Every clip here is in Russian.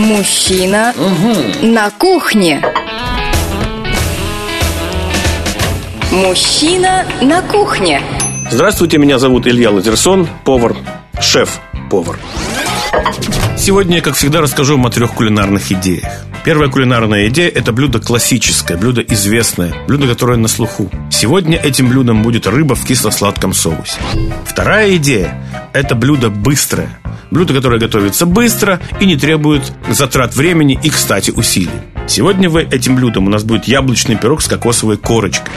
Мужчина на кухне. Мужчина на кухне. Здравствуйте, меня зовут Илья Лазерсон, повар, шеф-повар. Сегодня я, как всегда, расскажу вам о трех кулинарных идеях. Первая кулинарная идея – это блюдо классическое, блюдо известное, блюдо, которое на слуху. Сегодня этим блюдом будет рыба в кисло-сладком соусе. Вторая идея – это блюдо быстрое. Блюдо, которое готовится быстро и не требует затрат времени и, кстати, усилий. Сегодня этим блюдом у нас будет яблочный пирог с кокосовой корочкой.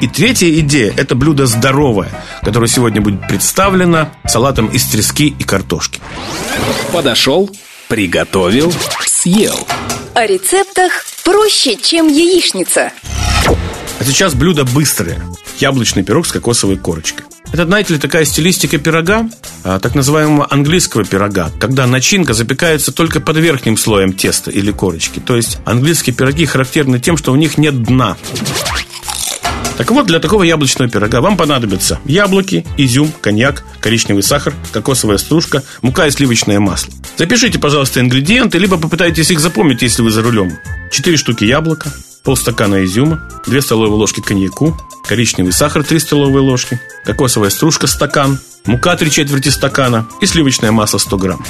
И третья идея – это блюдо здоровое, которое сегодня будет представлено салатом из трески и картошки. Подошел, приготовил, съел. О рецептах проще, чем яичница. А сейчас блюдо быстрое. Яблочный пирог с кокосовой корочкой. Это, знаете ли, такая стилистика пирога, а, так называемого английского пирога, когда начинка запекается только под верхним слоем теста или корочки. То есть английские пироги характерны тем, что у них нет дна. Так вот, для такого яблочного пирога вам понадобятся яблоки, изюм, коньяк, коричневый сахар, кокосовая стружка, мука и сливочное масло. Запишите, пожалуйста, ингредиенты, либо попытайтесь их запомнить, если вы за рулем. 4 штуки яблока, полстакана изюма, 2 столовые ложки коньяку, коричневый сахар 3 столовые ложки, кокосовая стружка стакан, мука 3 четверти стакана и сливочное масло 100 грамм.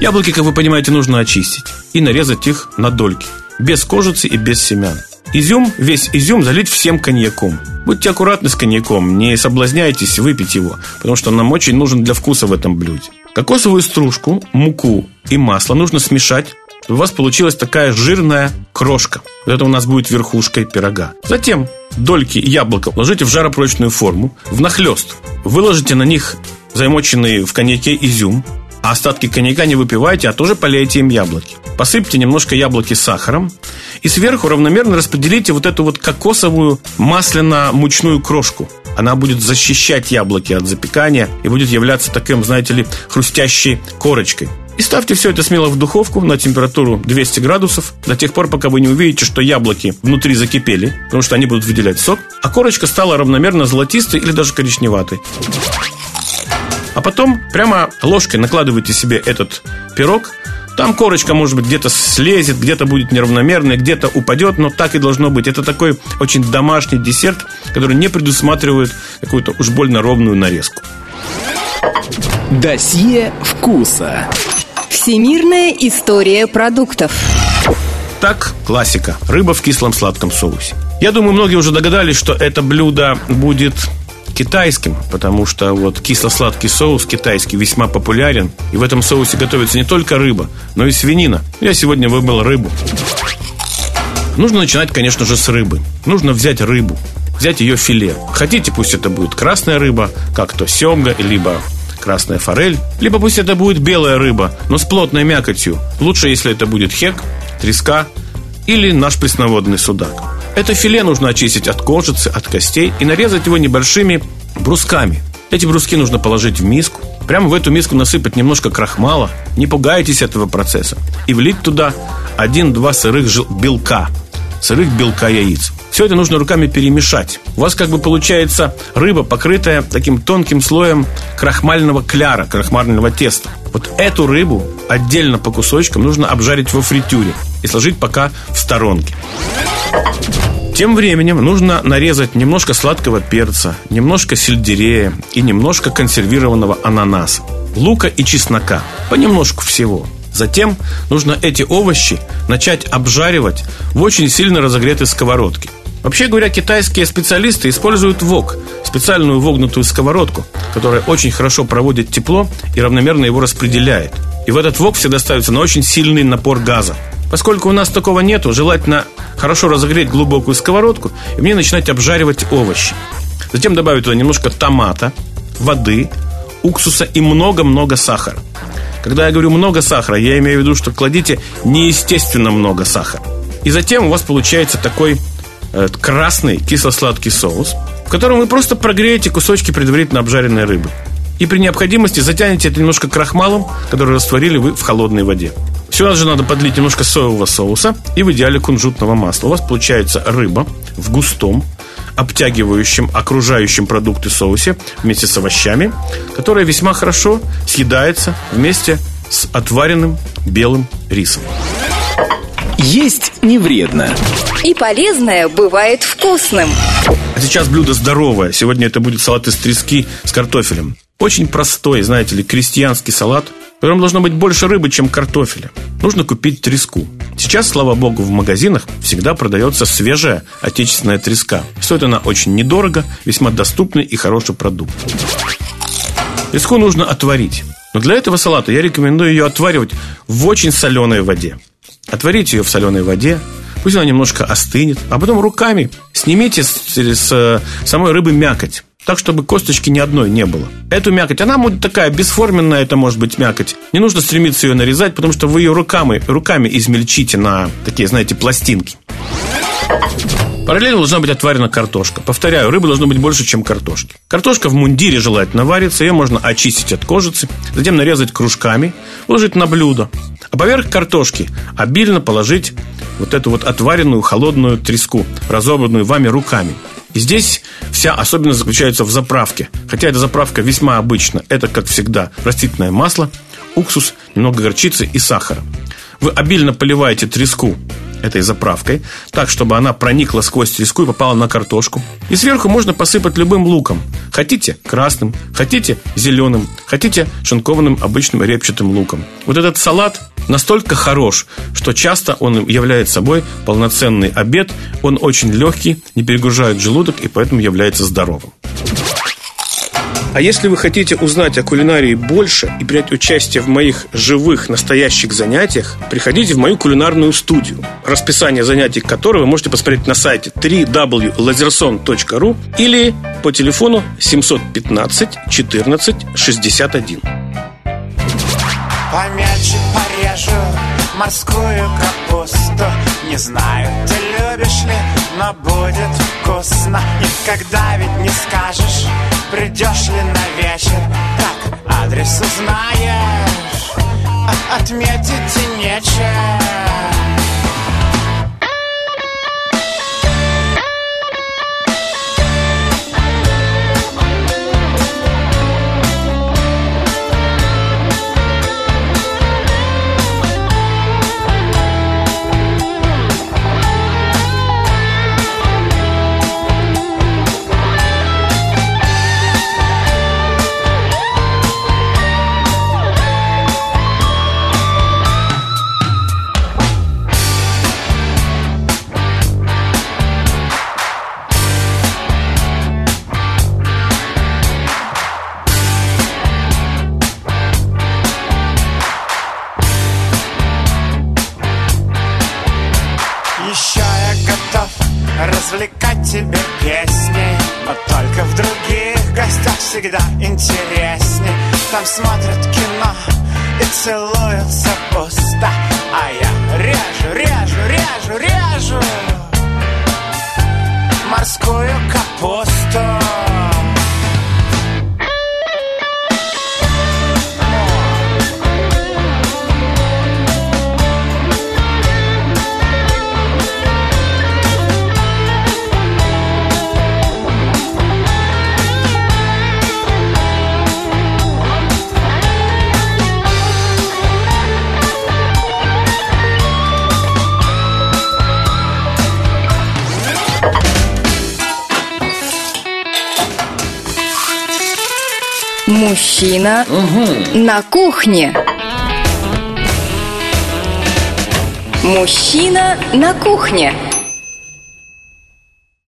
Яблоки, как вы понимаете, нужно очистить и нарезать их на дольки, без кожицы и без семян. Изюм, весь изюм залить всем коньяком. Будьте аккуратны с коньяком, не соблазняйтесь выпить его, потому что нам очень нужен для вкуса в этом блюде. Кокосовую стружку, муку и масло нужно смешать, у вас получилась такая жирная крошка. Это у нас будет верхушкой пирога. Затем дольки яблока ложите в жаропрочную форму, в нахлест. Выложите на них замоченный в коньяке изюм, а остатки коньяка не выпивайте, а тоже полейте им яблоки. Посыпьте немножко яблоки сахаром и сверху равномерно распределите вот эту вот кокосовую масляно-мучную крошку. Она будет защищать яблоки от запекания и будет являться таким, знаете ли, хрустящей корочкой. И ставьте все это смело в духовку на температуру 200 градусов до тех пор, пока вы не увидите, что яблоки внутри закипели, потому что они будут выделять сок, а корочка стала равномерно золотистой или даже коричневатой. А потом прямо ложкой накладывайте себе этот пирог там корочка, может быть, где-то слезет, где-то будет неравномерной, где-то упадет, но так и должно быть. Это такой очень домашний десерт, который не предусматривает какую-то уж больно ровную нарезку. Досье вкуса. Всемирная история продуктов. Так, классика. Рыба в кислом сладком соусе. Я думаю, многие уже догадались, что это блюдо будет китайским, потому что вот кисло-сладкий соус китайский весьма популярен. И в этом соусе готовится не только рыба, но и свинина. Я сегодня выбрал рыбу. Нужно начинать, конечно же, с рыбы. Нужно взять рыбу, взять ее филе. Хотите, пусть это будет красная рыба, как то семга, либо красная форель, либо пусть это будет белая рыба, но с плотной мякотью. Лучше, если это будет хек, треска или наш пресноводный судак. Это филе нужно очистить от кожицы, от костей и нарезать его небольшими брусками. Эти бруски нужно положить в миску. Прямо в эту миску насыпать немножко крахмала. Не пугайтесь этого процесса. И влить туда 1-2 сырых белка. Сырых белка яиц. Все это нужно руками перемешать. У вас как бы получается рыба, покрытая таким тонким слоем крахмального кляра, крахмального теста. Вот эту рыбу отдельно по кусочкам нужно обжарить во фритюре и сложить пока в сторонке. Тем временем нужно нарезать немножко сладкого перца, немножко сельдерея и немножко консервированного ананаса, лука и чеснока, понемножку всего. Затем нужно эти овощи начать обжаривать в очень сильно разогретой сковородке. Вообще говоря, китайские специалисты используют вок, специальную вогнутую сковородку, которая очень хорошо проводит тепло и равномерно его распределяет. И в этот вок всегда ставится на очень сильный напор газа. Поскольку у нас такого нету, желательно хорошо разогреть глубокую сковородку и мне начинать обжаривать овощи. Затем добавить туда немножко томата, воды, уксуса и много-много сахара. Когда я говорю много сахара, я имею в виду, что кладите неестественно много сахара. И затем у вас получается такой э, красный кисло-сладкий соус, в котором вы просто прогреете кусочки предварительно обжаренной рыбы. И при необходимости затянете это немножко крахмалом, который растворили вы в холодной воде. Сюда же надо подлить немножко соевого соуса и в идеале кунжутного масла. У вас получается рыба в густом, обтягивающем окружающем продукты соусе вместе с овощами, которая весьма хорошо съедается вместе с отваренным белым рисом. Есть не вредно. И полезное бывает вкусным. А сейчас блюдо здоровое. Сегодня это будет салат из трески с картофелем. Очень простой, знаете ли, крестьянский салат, в котором должно быть больше рыбы, чем картофеля. Нужно купить треску. Сейчас, слава богу, в магазинах всегда продается свежая отечественная треска. Стоит она очень недорого, весьма доступный и хороший продукт. Треску нужно отварить. Но для этого салата я рекомендую ее отваривать в очень соленой воде. Отварите ее в соленой воде, пусть она немножко остынет, а потом руками снимите с, с самой рыбы мякоть. Так, чтобы косточки ни одной не было. Эту мякоть, она будет такая бесформенная, это может быть мякоть. Не нужно стремиться ее нарезать, потому что вы ее руками, руками измельчите на такие, знаете, пластинки. Параллельно должна быть отварена картошка. Повторяю, рыбы должно быть больше, чем картошки. Картошка в мундире желательно варится, ее можно очистить от кожицы, затем нарезать кружками, положить на блюдо. А поверх картошки обильно положить вот эту вот отваренную холодную треску, разобранную вами руками. И здесь вся особенность заключается в заправке. Хотя эта заправка весьма обычна. Это, как всегда, растительное масло, уксус, немного горчицы и сахара. Вы обильно поливаете треску этой заправкой, так, чтобы она проникла сквозь треску и попала на картошку. И сверху можно посыпать любым луком. Хотите красным, хотите зеленым, хотите шинкованным обычным репчатым луком. Вот этот салат настолько хорош, что часто он является собой полноценный обед. Он очень легкий, не перегружает желудок и поэтому является здоровым. А если вы хотите узнать о кулинарии больше и принять участие в моих живых, настоящих занятиях, приходите в мою кулинарную студию, расписание занятий которой вы можете посмотреть на сайте www.lazerson.ru или по телефону 715 14 61. Помельче порежу морскую капусту Не знаю, ты любишь ли, но будет вкусно. Никогда ведь не скажешь, придешь ли на вечер Так адрес узнаешь, а отметить и нечем всегда интересней Там смотрят кино и целуются пусто Мужчина на кухне. Мужчина на кухне.